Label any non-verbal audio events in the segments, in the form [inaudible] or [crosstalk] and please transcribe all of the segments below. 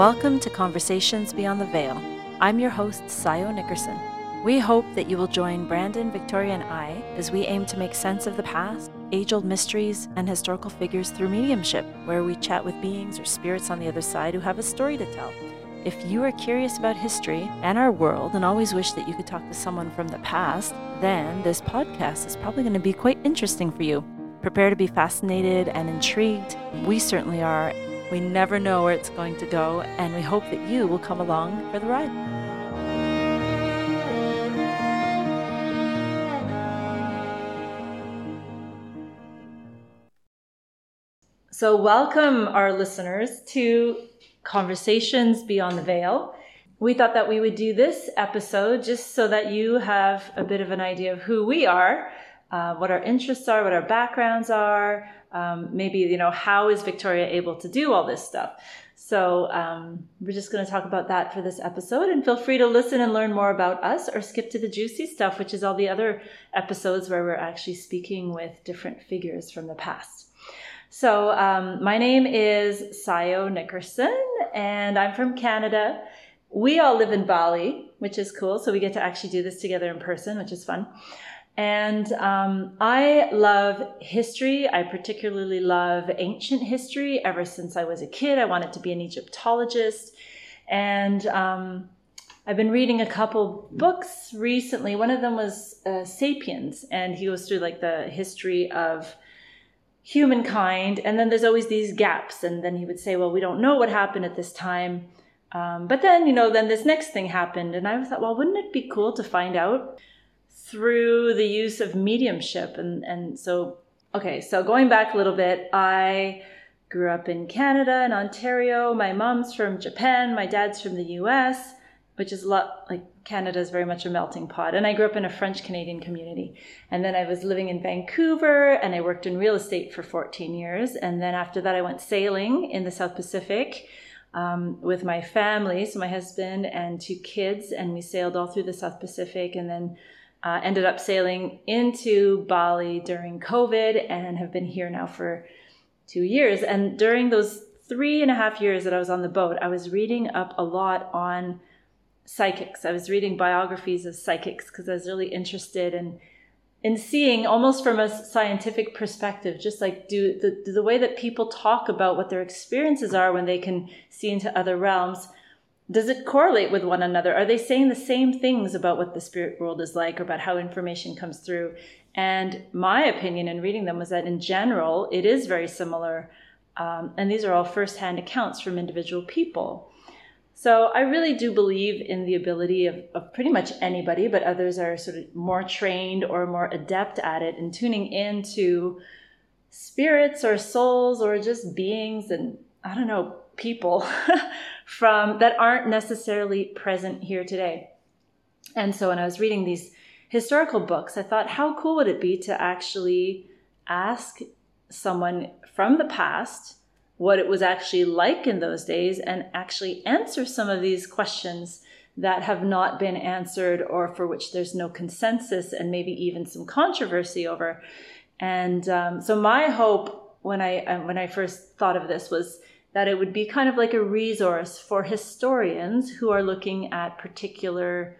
Welcome to Conversations Beyond the Veil. I'm your host, Sayo Nickerson. We hope that you will join Brandon, Victoria, and I as we aim to make sense of the past, age old mysteries, and historical figures through mediumship, where we chat with beings or spirits on the other side who have a story to tell. If you are curious about history and our world and always wish that you could talk to someone from the past, then this podcast is probably going to be quite interesting for you. Prepare to be fascinated and intrigued. We certainly are. We never know where it's going to go, and we hope that you will come along for the ride. So, welcome our listeners to Conversations Beyond the Veil. We thought that we would do this episode just so that you have a bit of an idea of who we are uh, what our interests are, what our backgrounds are, um, maybe, you know, how is Victoria able to do all this stuff? So um, we're just going to talk about that for this episode and feel free to listen and learn more about us or skip to the juicy stuff, which is all the other episodes where we're actually speaking with different figures from the past. So um, my name is Sayo Nickerson and I'm from Canada. We all live in Bali, which is cool. So we get to actually do this together in person, which is fun. And um, I love history. I particularly love ancient history. Ever since I was a kid, I wanted to be an Egyptologist. And um, I've been reading a couple books recently. One of them was uh, Sapiens, and he goes through like the history of humankind. And then there's always these gaps. And then he would say, well, we don't know what happened at this time. Um, but then, you know, then this next thing happened. And I thought, well, wouldn't it be cool to find out? Through the use of mediumship. And, and so, okay, so going back a little bit, I grew up in Canada and Ontario. My mom's from Japan, my dad's from the US, which is a lot like Canada is very much a melting pot. And I grew up in a French Canadian community. And then I was living in Vancouver and I worked in real estate for 14 years. And then after that, I went sailing in the South Pacific. Um, with my family, so my husband and two kids, and we sailed all through the South Pacific and then uh, ended up sailing into Bali during COVID and have been here now for two years. And during those three and a half years that I was on the boat, I was reading up a lot on psychics. I was reading biographies of psychics because I was really interested in in seeing almost from a scientific perspective, just like do the, the way that people talk about what their experiences are when they can see into other realms does it correlate with one another? Are they saying the same things about what the spirit world is like or about how information comes through? And my opinion in reading them was that in general, it is very similar. Um, and these are all firsthand accounts from individual people. So I really do believe in the ability of, of pretty much anybody, but others are sort of more trained or more adept at it in tuning into spirits or souls or just beings and I don't know, people [laughs] from that aren't necessarily present here today. And so when I was reading these historical books, I thought, how cool would it be to actually ask someone from the past what it was actually like in those days and actually answer some of these questions that have not been answered or for which there's no consensus and maybe even some controversy over. And um, so my hope when I uh, when I first thought of this was that it would be kind of like a resource for historians who are looking at particular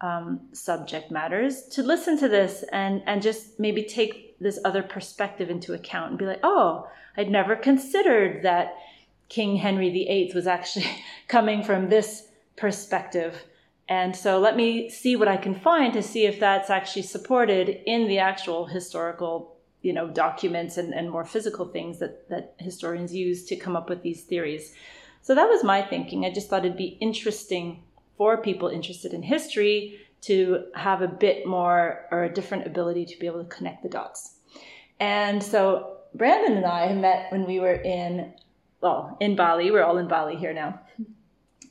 um, subject matters to listen to this and and just maybe take this other perspective into account and be like, oh, I'd never considered that King Henry VIII was actually [laughs] coming from this perspective. And so let me see what I can find to see if that's actually supported in the actual historical you know documents and, and more physical things that that historians use to come up with these theories. So that was my thinking. I just thought it'd be interesting for people interested in history to have a bit more or a different ability to be able to connect the dots. And so brandon and i met when we were in well in bali. We're all in bali here now.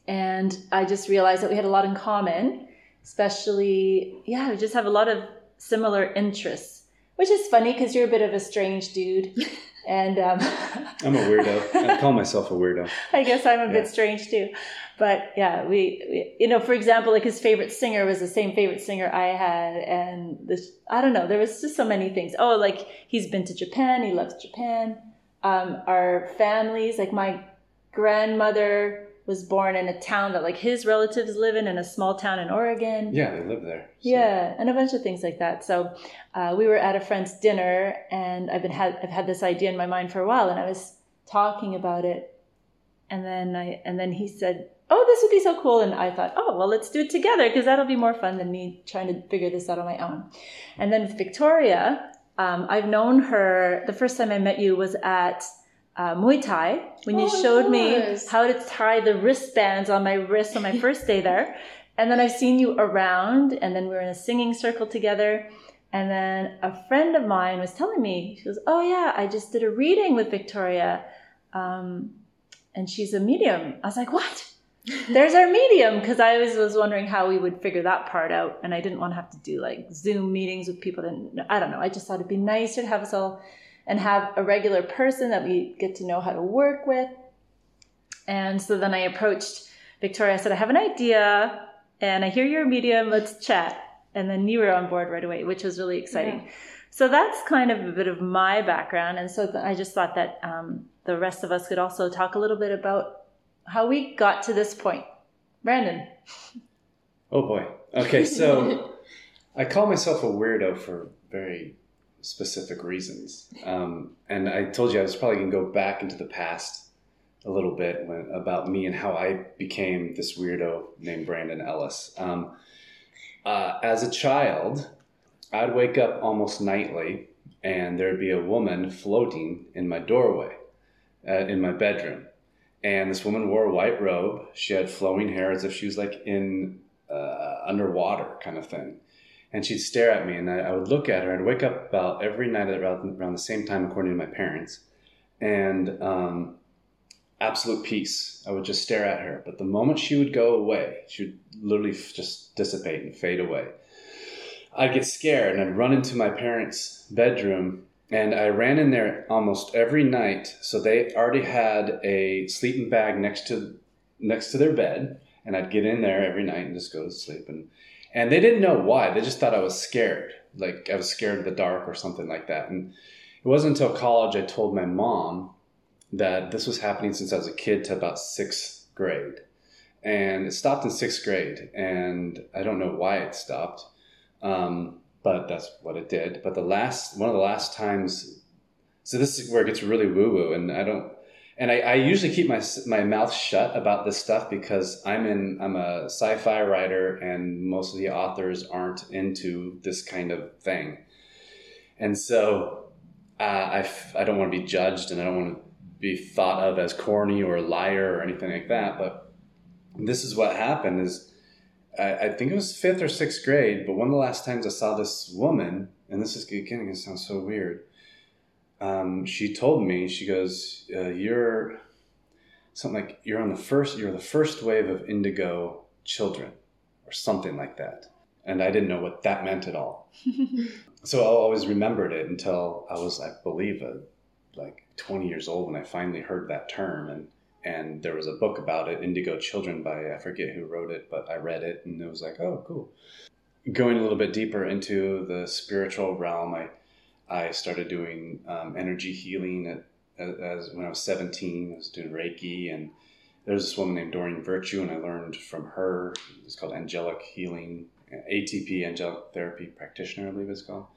And i just realized that we had a lot in common especially yeah we just have a lot of similar interests which is funny because you're a bit of a strange dude. [laughs] And um, [laughs] I'm a weirdo. I call myself a weirdo. [laughs] I guess I'm a yeah. bit strange too. But yeah, we, we, you know, for example, like his favorite singer was the same favorite singer I had. And this, I don't know, there was just so many things. Oh, like he's been to Japan, he loves Japan. Um, our families, like my grandmother was born in a town that like his relatives live in in a small town in Oregon. Yeah, they live there. so. Yeah, and a bunch of things like that. So uh, we were at a friend's dinner, and I've been had I've had this idea in my mind for a while, and I was talking about it, and then I and then he said, "Oh, this would be so cool," and I thought, "Oh, well, let's do it together because that'll be more fun than me trying to figure this out on my own." And then Victoria, um, I've known her. The first time I met you was at uh, Muay Thai when you Oh, showed me how to tie the wristbands on my wrist on my [laughs] first day there. And then I've seen you around, and then we were in a singing circle together. And then a friend of mine was telling me, she goes, Oh, yeah, I just did a reading with Victoria, um, and she's a medium. I was like, What? [laughs] There's our medium. Because I was, was wondering how we would figure that part out. And I didn't want to have to do like Zoom meetings with people. That, I don't know. I just thought it'd be nicer to have us all and have a regular person that we get to know how to work with. And so then I approached Victoria. I said, I have an idea and I hear you're a medium. Let's chat. And then you were on board right away, which was really exciting. So that's kind of a bit of my background. And so I just thought that um, the rest of us could also talk a little bit about how we got to this point. Brandon. Oh boy. Okay, so [laughs] I call myself a weirdo for very specific reasons. Um, and I told you I was probably going to go back into the past a little bit when, about me and how I became this weirdo named Brandon Ellis. Um, uh, as a child, I'd wake up almost nightly and there'd be a woman floating in my doorway uh, in my bedroom. And this woman wore a white robe. She had flowing hair as if she was like in uh, underwater kind of thing. And she'd stare at me, and I, I would look at her. I'd wake up about every night around, around the same time, according to my parents, and um, absolute peace. I would just stare at her. But the moment she would go away, she would literally just dissipate and fade away. I'd get scared, and I'd run into my parents' bedroom, and I ran in there almost every night. So they already had a sleeping bag next to next to their bed, and I'd get in there every night and just go to sleep. And and they didn't know why. They just thought I was scared, like I was scared of the dark or something like that. And it wasn't until college I told my mom that this was happening since I was a kid to about sixth grade, and it stopped in sixth grade. And I don't know why it stopped. Um, but that's what it did. But the last one of the last times, so this is where it gets really woo woo, and I don't, and I, I usually keep my my mouth shut about this stuff because I'm in I'm a sci-fi writer, and most of the authors aren't into this kind of thing, and so uh, I f- I don't want to be judged, and I don't want to be thought of as corny or a liar or anything like that, but this is what happened is I, I think it was fifth or sixth grade, but one of the last times I saw this woman, and this is again going to sound so weird. Um, she told me, she goes, uh, "You're something like you're on the first, you're the first wave of indigo children, or something like that." And I didn't know what that meant at all. [laughs] so I always remembered it until I was, I believe, uh like 20 years old when I finally heard that term, and and there was a book about it, Indigo Children by I forget who wrote it, but I read it and it was like, oh, cool. Going a little bit deeper into the spiritual realm, I I started doing um, energy healing at, as, when I was 17. I was doing Reiki, and there's this woman named Doreen Virtue, and I learned from her. It's called angelic healing, ATP, angelic therapy practitioner, I believe it's called.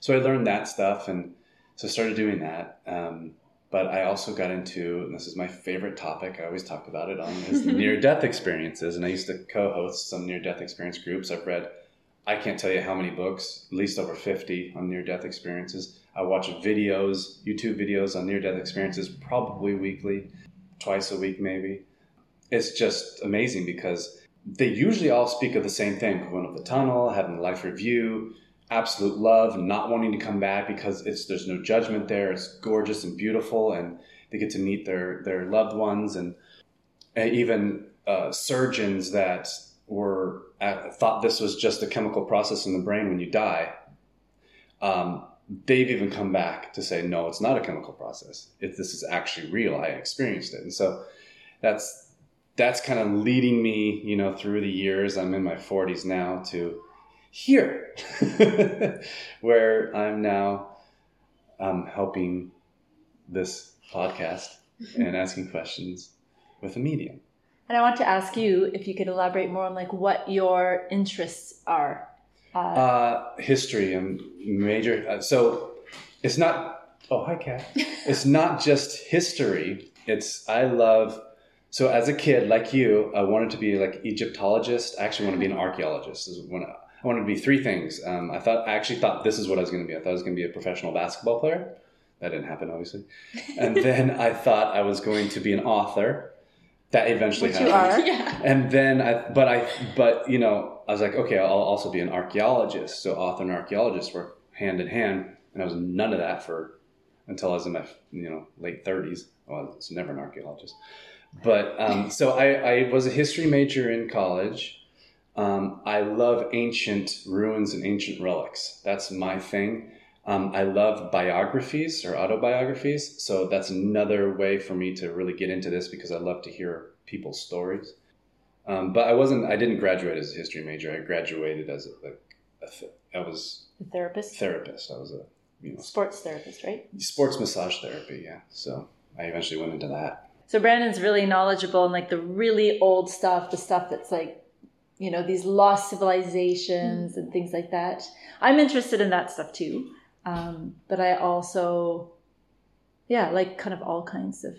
So I learned that stuff, and so I started doing that. Um, but I also got into, and this is my favorite topic, I always talk about it on, is [laughs] near death experiences. And I used to co host some near death experience groups. I've read, I can't tell you how many books, at least over 50 on near death experiences. I watch videos, YouTube videos on near death experiences, probably weekly, twice a week maybe. It's just amazing because they usually all speak of the same thing going up the tunnel, having a life review, absolute love, not wanting to come back because it's there's no judgment there. It's gorgeous and beautiful, and they get to meet their their loved ones, and, and even uh, surgeons that were uh, thought this was just a chemical process in the brain when you die. Um, they've even come back to say no, it's not a chemical process. It, this is actually real. I experienced it, and so that's that's kind of leading me, you know, through the years. I'm in my 40s now to here, [laughs] where I'm now um, helping this podcast and asking questions with a medium. And I want to ask you if you could elaborate more on like what your interests are. Uh, uh, history and major. Uh, so it's not. Oh, hi, Kat. [laughs] it's not just history. It's I love. So as a kid, like you, I wanted to be like Egyptologist. I actually want to be an archaeologist. Is when I, I wanted to be three things. Um, I thought I actually thought this is what I was going to be. I thought I was going to be a professional basketball player. That didn't happen, obviously. And [laughs] then I thought I was going to be an author. That eventually Which happened. You are. [laughs] Yeah. And then I, but I, but you know, I was like, okay, I'll also be an archaeologist. So author and archaeologist were hand in hand, and I was none of that for until I was in my, you know, late thirties. Well, I was never an archaeologist. But um, so I, I was a history major in college. Um, I love ancient ruins and ancient relics. That's my thing. Um, I love biographies or autobiographies. So that's another way for me to really get into this because I love to hear people's stories. Um, but I wasn't, I didn't graduate as a history major. I graduated as a, a, a th- I was a therapist. Therapist. I was a, you know, sports therapist, right? Sports massage therapy. Yeah. So I eventually went into that. So Brandon's really knowledgeable in like the really old stuff, the stuff that's like, you know, these lost civilizations and things like that. I'm interested in that stuff too. Um, but I also, yeah, like kind of all kinds of,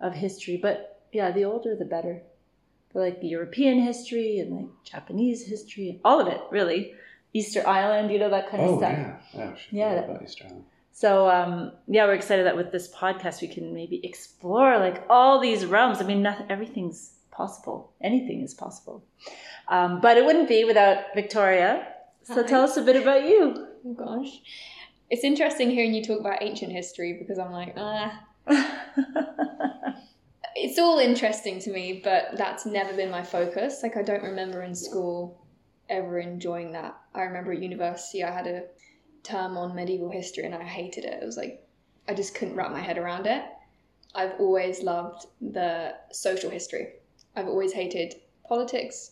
of history. But yeah, the older the better. But like European history and like Japanese history, all of it really. Easter Island, you know, that kind oh, of stuff. Yeah, oh, yeah. That, about Easter Island. So um, yeah, we're excited that with this podcast we can maybe explore like all these realms. I mean, nothing, everything's possible. Anything is possible. Um, but it wouldn't be without Victoria. So Hi. tell us a bit about you. Oh gosh, it's interesting hearing you talk about ancient history because I'm like, ah. [laughs] it's all interesting to me, but that's never been my focus. Like I don't remember in school ever enjoying that. I remember at university I had a term on medieval history and I hated it. It was like I just couldn't wrap my head around it. I've always loved the social history. I've always hated politics,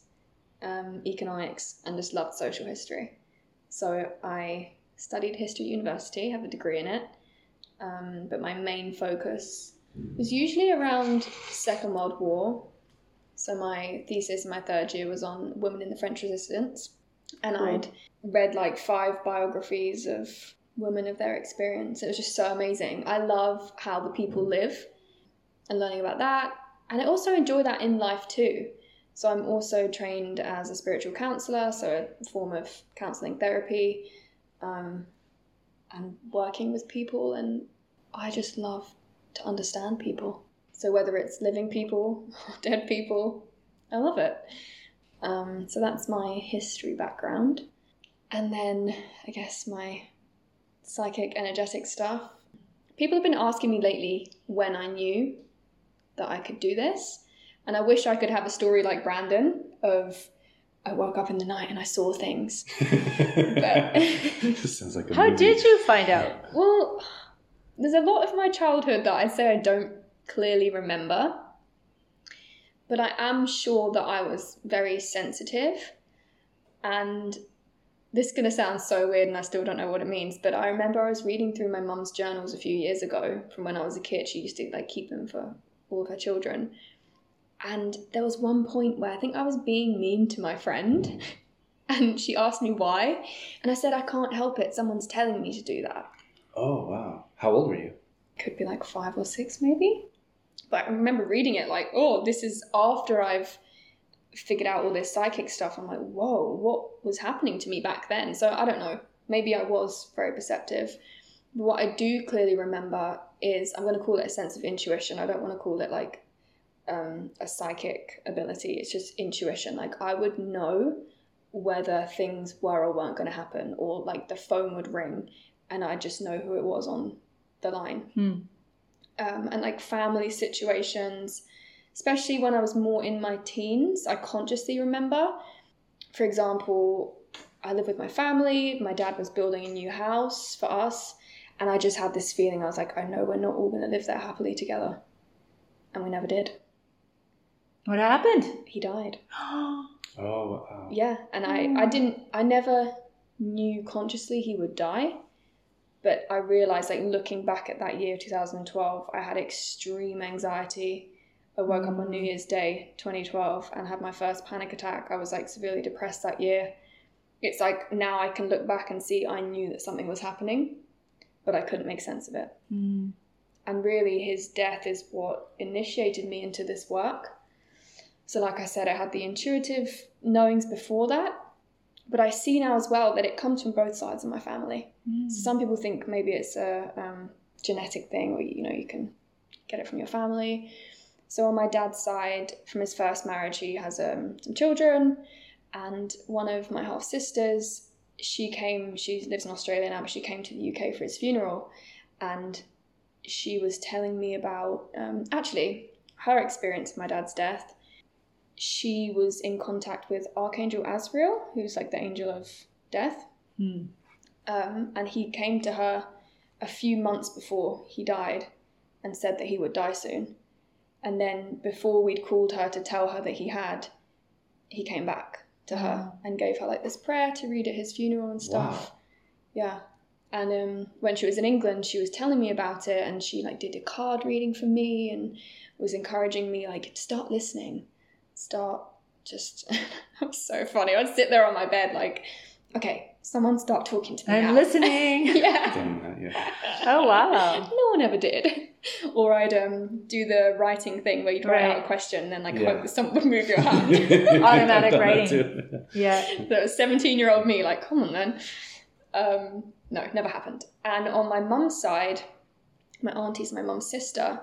um, economics, and just loved social history. So I studied history at university, have a degree in it, um, but my main focus was usually around Second World War. So my thesis in my third year was on women in the French Resistance, and cool. I'd read like five biographies of women of their experience. It was just so amazing. I love how the people live and learning about that. And I also enjoy that in life too. So I'm also trained as a spiritual counselor, so a form of counseling therapy, um, and working with people. And I just love to understand people. So whether it's living people or [laughs] dead people, I love it. Um, so that's my history background. And then I guess my psychic, energetic stuff. People have been asking me lately when I knew that I could do this. And I wish I could have a story like Brandon of I woke up in the night and I saw things. [laughs] but, sounds like How movie. did you find out? Well, there's a lot of my childhood that I say I don't clearly remember. But I am sure that I was very sensitive and this is going to sound so weird and I still don't know what it means, but I remember I was reading through my mum's journals a few years ago from when I was a kid. She used to like keep them for all of her children. And there was one point where I think I was being mean to my friend [laughs] and she asked me why. And I said, I can't help it. Someone's telling me to do that. Oh, wow. How old were you? Could be like five or six, maybe. But I remember reading it like, oh, this is after I've figured out all this psychic stuff, I'm like, whoa, what was happening to me back then? So I don't know. Maybe I was very perceptive. But what I do clearly remember is I'm going to call it a sense of intuition. I don't want to call it like um, a psychic ability. It's just intuition. Like I would know whether things were or weren't going to happen, or like the phone would ring and I just know who it was on the line. Hmm. Um, and like family situations, especially when I was more in my teens, I consciously remember. For example, I live with my family, my dad was building a new house for us, and I just had this feeling I was like, I know we're not all going to live there happily together. And we never did. What happened? He died. [gasps] oh, wow. Yeah, and I, I didn't, I never knew consciously he would die. But I realized, like, looking back at that year, 2012, I had extreme anxiety I woke up on New Year's Day 2012 and had my first panic attack. I was like severely depressed that year. It's like now I can look back and see I knew that something was happening, but I couldn't make sense of it. Mm. And really, his death is what initiated me into this work. So, like I said, I had the intuitive knowings before that, but I see now as well that it comes from both sides of my family. Mm. So some people think maybe it's a um, genetic thing, or you know, you can get it from your family. So on my dad's side, from his first marriage, he has um, some children, and one of my half sisters, she came. She lives in Australia now, but she came to the UK for his funeral, and she was telling me about um, actually her experience of my dad's death. She was in contact with Archangel Azrael, who's like the angel of death, Mm. um, and he came to her a few months before he died and said that he would die soon. And then before we'd called her to tell her that he had, he came back to her Wow. and gave her like this prayer to read at his funeral and stuff. Wow. Yeah. And um, when she was in England, she was telling me about it, and she like did a card reading for me and was encouraging me like to start listening, start just. [laughs] it was so funny. I'd sit there on my bed like, okay, someone start talking to me. I'm now." listening. [laughs] yeah. That, yeah. Oh wow. No one ever did. Or I'd um, do the writing thing where you'd write out a question and then like Yeah. hope that someone would move your hand. [laughs] Automatic I've that writing. Yeah. that was 17 year old me like come on then um, no never happened and on my mum's side my auntie's my mum's sister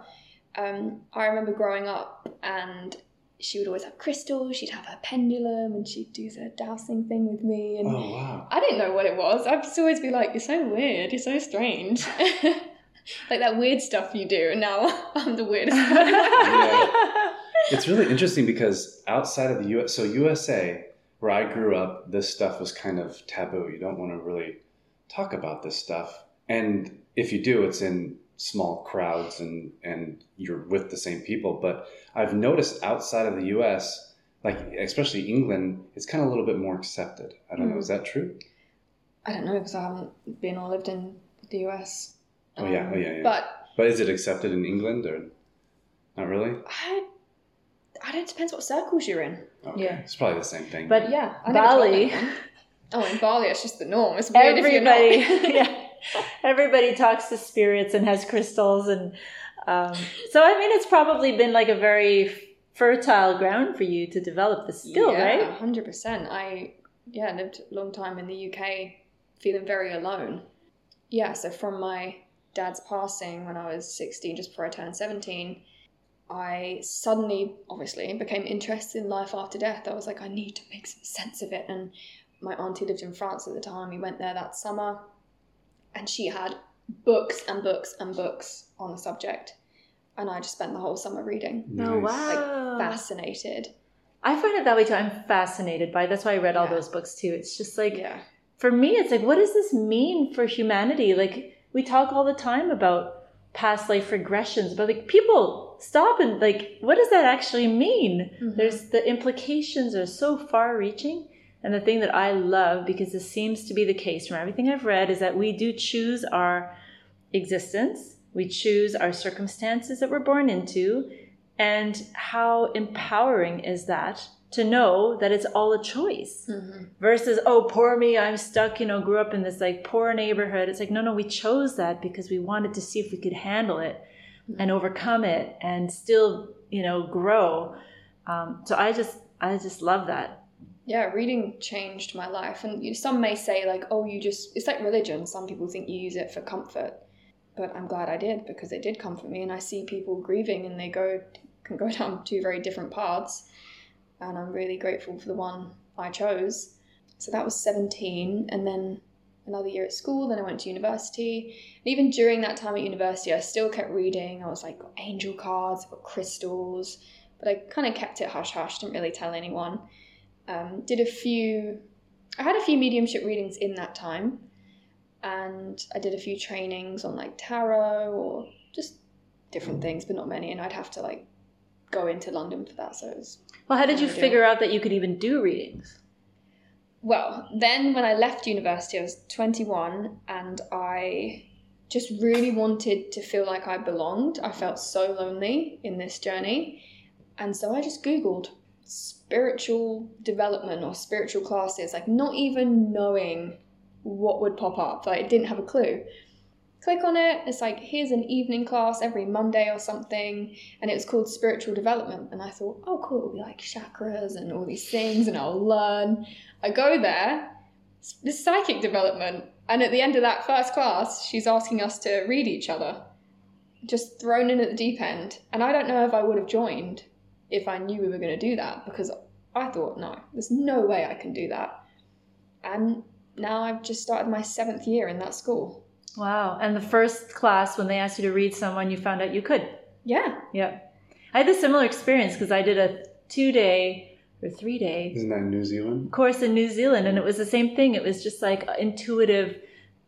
um, i remember growing up and she would always have crystals she'd have her pendulum and she'd do the dowsing thing with me and Oh wow. i didn't know what it was i'd just always be like you're so weird you're so strange [laughs] like that weird stuff you do and now [laughs] i'm the weirdest [laughs] one. It's really interesting because outside of the US, so USA, where I grew up, this stuff was kind of taboo. You don't want to really talk about this stuff. And if you do, it's in small crowds and, and you're with the same people. But I've noticed outside of the US, like especially England, it's kind of a little bit more accepted. I don't know. Mm. Is that true? i don't know because i haven't been or lived in the us Oh, yeah. Um, Oh, yeah, yeah. but But is it accepted in England or not really? I, I don't. It Depends what circles you're in. Okay. Yeah. It's probably the same thing. But Yeah, I Bali. [laughs] Oh, in Bali, it's just the norm. It's weird if you're not. [laughs] yeah, [laughs] everybody talks to spirits and has crystals, and um, so I mean, it's probably been like a very fertile ground for you to develop the skill, right? yeah, right? hundred percent. I yeah lived a long time in the UK, feeling very alone. Yeah, so from my dad's passing when I was sixteen, just before I turned seventeen. I suddenly, obviously, became interested in life after death. I was like, I need to make some sense of it. And my auntie lived in France at the time. We went there that summer, and she had books and books and books on the subject. And I just spent the whole summer reading, Oh Nice. wow! fascinated. I find it that way too. I'm fascinated by. That's why I read all Yeah. those books too. It's just like Yeah. for me, it's like, what does this mean for humanity? Like we talk all the time about past life regressions, but like people stop and like, what does that actually mean? Mhm. There's the implications are so far reaching. And the thing that I love, because this seems to be the case from everything I've read, is that we do choose our existence, we choose our circumstances that we're born into, and how empowering is that to know that it's all a choice Mhm. versus oh poor me i'm stuck you know grew up in this like poor neighborhood. It's like no no we chose that because we wanted to see if we could handle it and overcome it and still you know grow. Um, so i just i just love that Yeah, reading changed my life. And some may say, like, oh, you just, it's like religion. Some people think you use it for comfort. But I'm glad I did because it did comfort me. And I see people grieving and they go, can go [laughs] down two very different paths. And I'm really grateful for the one I chose. So that was 17. And then another year at school. Then I went to university. And even during that time at university, I still kept reading. I was like, angel cards, crystals. But I kind of kept it hush hush, didn't really tell anyone um, did a few i had a few mediumship readings in that time and i did a few trainings on like tarot or just different things but not many and i'd have to like go into london for that so it was well how did you figure out that you could even do readings? Well then when i left university i was 21 and i just really wanted to feel like i belonged. I felt so lonely in this journey And so I just Googled spiritual development or spiritual classes, like not even knowing what would pop up. Like, I didn't have a clue. Click on it, it's like, here's an evening class every Monday or something, and it was called Spiritual Development. And I thought, oh, cool, it'll be like chakras and all these things, and I'll learn. I go there, this psychic development, and at the end of that first class, she's asking us to read each other. Just thrown in at the deep end. And I don't know if I would have joined if I knew we were going to do that because I thought, no, there's no way I can do that. And now I've just started my seventh year in that school. Wow. And the first class, when they asked you to read someone, you found out you could. Yeah. Yeah. I had a similar experience because I did a two day or three day Isn't that New Zealand? course in New Zealand and it was the same thing. It was just like intuitive.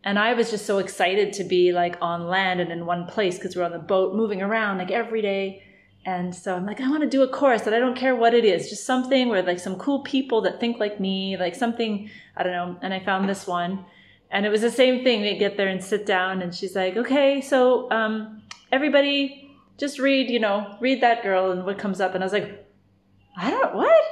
And I was just so excited to be like on land and in one place because we're on the boat moving around like every day. And so I'm like, I want to do a course and I don't care what it is, just something where like some cool people that think like me, like something, I don't know. And I found this one and it was the same thing. We get there and sit down and she's like, okay, so um, everybody just read, you know, read that girl and what comes up. And I was like, I don't, what?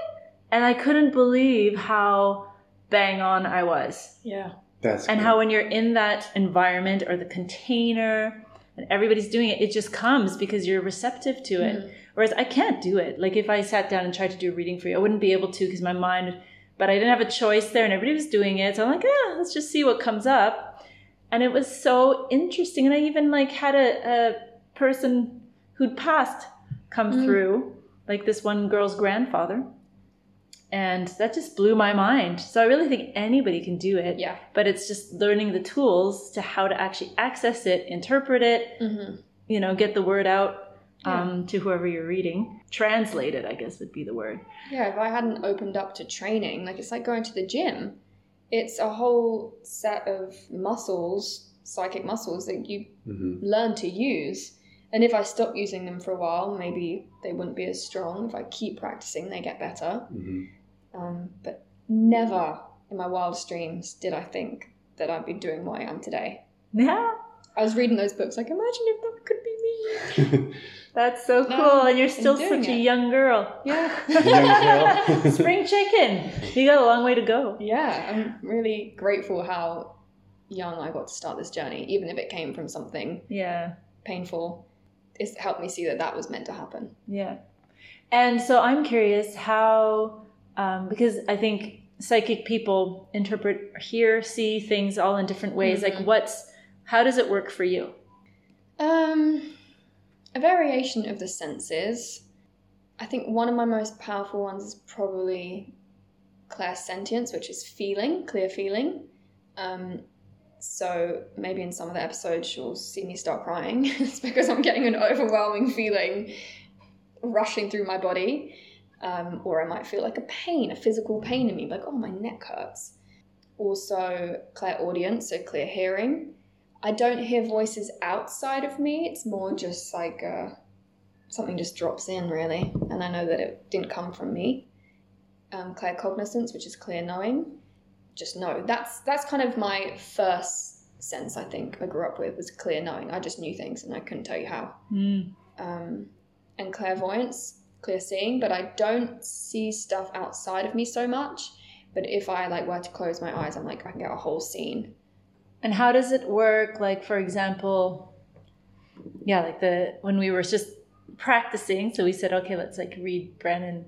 And I couldn't believe how bang on I was. Yeah. That's And great. how when you're in that environment or the container and everybody's doing it, it just comes because you're receptive to it. Mhm. Whereas I can't do it. Like if I sat down and tried to do a reading for you, I wouldn't be able to because my mind, but I didn't have a choice there and everybody was doing it. So I'm like, ah, let's just see what comes up. And it was so interesting. And I even like had a, a person who'd passed come Mm. through, like this one girl's grandfather. And that just blew my mind. So I really think anybody can do it Yeah. but it's just learning the tools to how to actually access it, interpret it, Mm-hmm. you know, get the word out um, to whoever you're reading. Translate it, I guess would be the word. Yeah, if I hadn't opened up to training, like it's like going to the gym. It's a whole set of muscles, psychic muscles that you Mhm. learn to use. And if I stop using them for a while, maybe they wouldn't be as strong. If I keep practicing, they get better. Mhm. Um, but never in my wildest dreams did I think that I'd be doing what I am today. Yeah, I was reading those books, like, imagine if that could be me. [laughs] that's so No, cool. and you're still doing such a young girl. Yeah. Young girl. [laughs] Spring chicken. You got a long way to go. Yeah, I'm really grateful how young I got to start this journey, even if it came from something Yeah, painful. It's helped me see that that was meant to happen. yeah. And so I'm curious how, um, because I think psychic people interpret, hear, see things all in different ways. Mhm. Like, what's, how does it work for you? Um, a variation of the senses. I think one of my most powerful ones is probably clairsentience, which is feeling, clear feeling. Um, so maybe in some of the episodes you'll see me start crying. [laughs] it's because I'm getting an overwhelming feeling rushing through my body. Um, or I might feel like a pain, a physical pain in me, like, oh, my neck hurts. Also, clairaudience, so clear hearing. I don't hear voices outside of me. It's more just like uh, something just drops in, really, and I know that it didn't come from me. Um, claircognizance, which is clear knowing, just know. That's that's kind of my first sense. I think I grew up with was clear knowing. I just knew things and I couldn't tell you how. Mm. Um, and clairvoyance, clear seeing, but I don't see stuff outside of me so much. But if I like were to close my eyes, I'm like I can get a whole scene. And how does it work? Like, for example, yeah, like the when we were just practicing, so we said, okay, let's like read Brandon,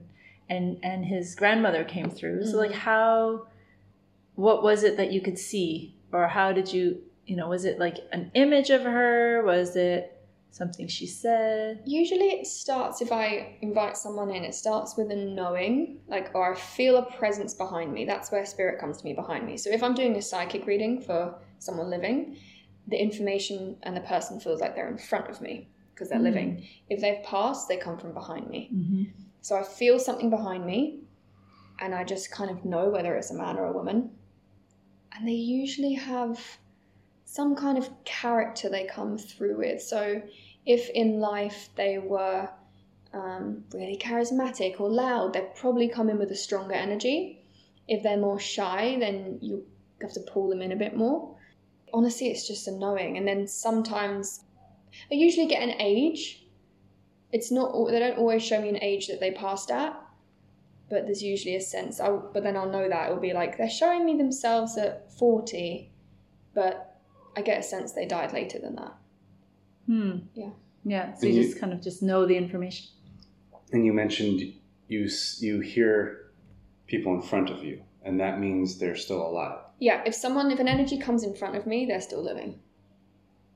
and and his grandmother came through. So like, mm-hmm. how, what was it that you could see, or how did you, you know, was it like an image of her? Was it something she said? Usually it starts if I invite someone in, it starts with a knowing, like, or I feel a presence behind me. That's where spirit comes to me behind me. So if I'm doing a psychic reading for someone living, the information and the person feels like they're in front of me because they're Mm. living. If they've passed, they come from behind me. Mm-hmm. So I feel something behind me and I just kind of know whether it's a man or a woman. And they usually have some kind of character they come through with. So if in life they were um, really charismatic or loud, they probably come in with a stronger energy. If they're more shy, then you have to pull them in a bit more. Honestly, it's just a knowing. And then sometimes I usually get an age it's not they don't always show me an age that they passed at but there's usually a sense I, but then i'll know that it'll be like they're showing me themselves at 40 but i get a sense they died later than that Hmm. Yeah. Yeah. So you you- just kind of just know the information. And you mentioned you you hear people in front of you, and that means they're still alive. yeah if someone if an energy comes in front of me they're still living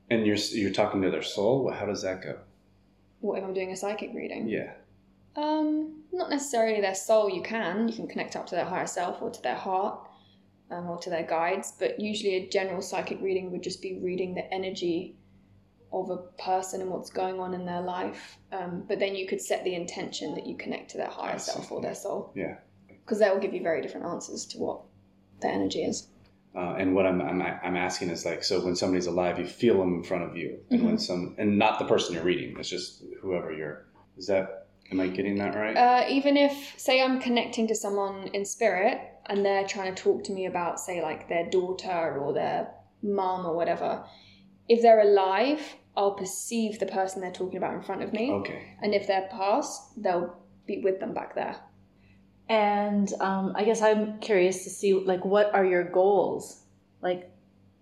And you're you're talking to their soul. How does that go? what if i'm doing a psychic reading Yeah. Um, not necessarily their soul. You can you can connect up to their higher self or to their heart, um, or to their guides. But usually, a general psychic reading would just be reading the energy of a person and what's going on in their life. Um, but then you could set the intention that you connect to their higher self or their soul. Yeah. Because that will give you very different answers to what their energy is. Uh, and what I'm, I'm I'm asking is like, so when somebody's alive, you feel them in front of you, and when some and not the person you're reading, it's just whoever you're. Is that am I getting that right? Uh, even if, say, I'm connecting to someone in spirit and they're trying to talk to me about, say, like their daughter or their mum or whatever, if they're alive, I'll perceive the person they're talking about in front of me. okay. And if they're past, they'll be with them back there. And um, I guess I'm curious to see, like, what are your goals, like,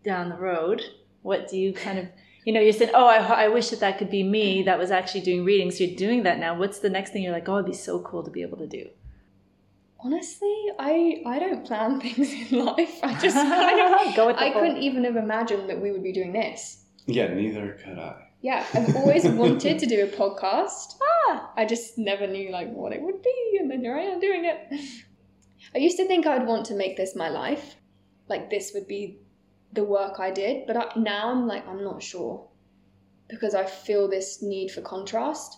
down the road? What do you kind of, you know, you're saying, oh, I, I wish that that could be me that was actually doing readings. So you're doing that now. What's the next thing you're like, oh, it'd be so cool to be able to do? Honestly, I I don't plan [laughs] things in life. I just [laughs] kind of go with the I flow. couldn't even have imagined that we would be doing this. Yeah, neither could I. Yeah, I've always [laughs] wanted to do a podcast. Ah, I just never knew like what it would be, and then here I am doing it. I used to think I'd want to make this my life, like this would be the work I did, but I, now I'm like I'm not sure because I feel this need for contrast.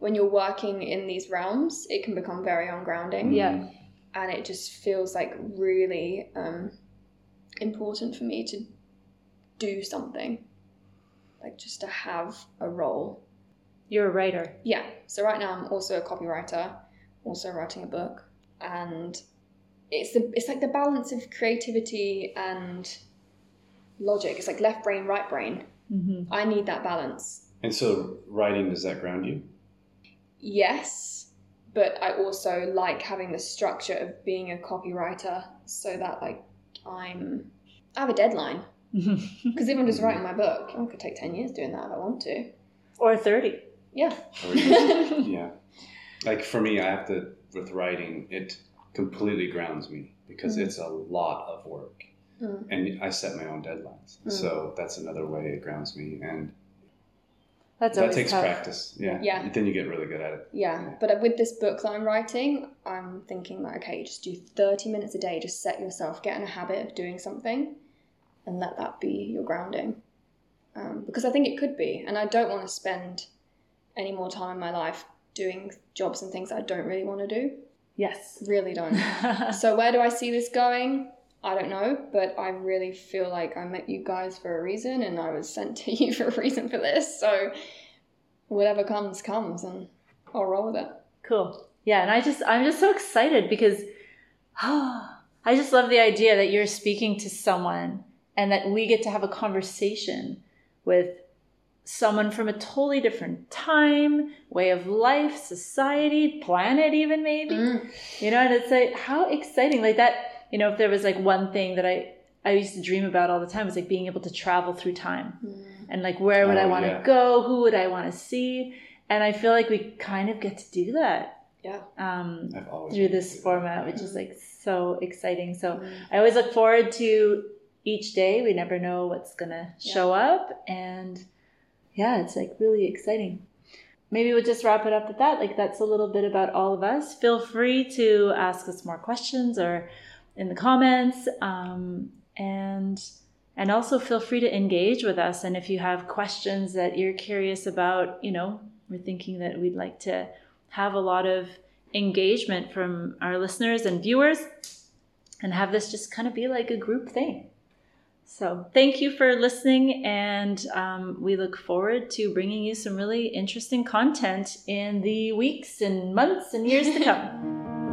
When you're working in these realms, it can become very ungrounding, Yeah. And it just feels like really um, important for me to do something, like just to have a role. you're a writer. Yeah. So right now I'm also a copywriter, also writing a book, and it's the it's like the balance of creativity and logic. It's like left brain, right brain. Mm-hmm. I need that balance. And so, writing does that ground you? Yes, but I also like having the structure of being a copywriter, so that like I'm I have a deadline. Because if I'm just writing my book, I could take ten years doing that if I want to. or 30. Yeah. Or you- [laughs] yeah. Like for me, I have to with writing. It completely grounds me because Mhm. it's a lot of work, Mm. and I set my own deadlines. Mm. So that's another way it grounds me, and That's that takes tough. practice. Yeah. Yeah. Then you get really good at it. Yeah, but with this book that I'm writing, I'm thinking like, okay, just do 30 minutes a day, just set yourself, get in a habit of doing something, and let that be your grounding. Um, because I think it could be, and I don't want to spend any more time in my life doing jobs and things that I don't really want to do. Yes. Really don't. [laughs] so where do I see this going? I don't know, but I really feel like I met you guys for a reason, and I was sent [laughs] to you for a reason for this. So whatever comes, comes, and I'll roll with it. Cool. Yeah, and I just I'm just so excited because [gasps] I just love the idea that you're speaking to someone and that we get to have a conversation with someone from a totally different time, way of life, society, planet even maybe. Mm. You know, and it's like how exciting like that, you know, if there was like one thing that I I used to dream about all the time was like being able to travel through time Mm. and like where would I Oh, want to yeah. go? Who would I want to see? And I feel like we kind of get to do that Yeah. um, I've through this to that. format, which is like so exciting. So Mm. I always look forward to each day. We never know what's gonna show up, and yeah, it's like really exciting. Maybe we'll just wrap it up at that. Like that's a little bit about all of us. Feel free to ask us more questions or in the comments, um, and and also feel free to engage with us. And if you have questions that you're curious about, you know, we're thinking that we'd like to have a lot of engagement from our listeners and viewers and have this just kind of be like a group thing. So, thank you for listening, and um, we look forward to bringing you some really interesting content in the weeks and months and years to come. [laughs]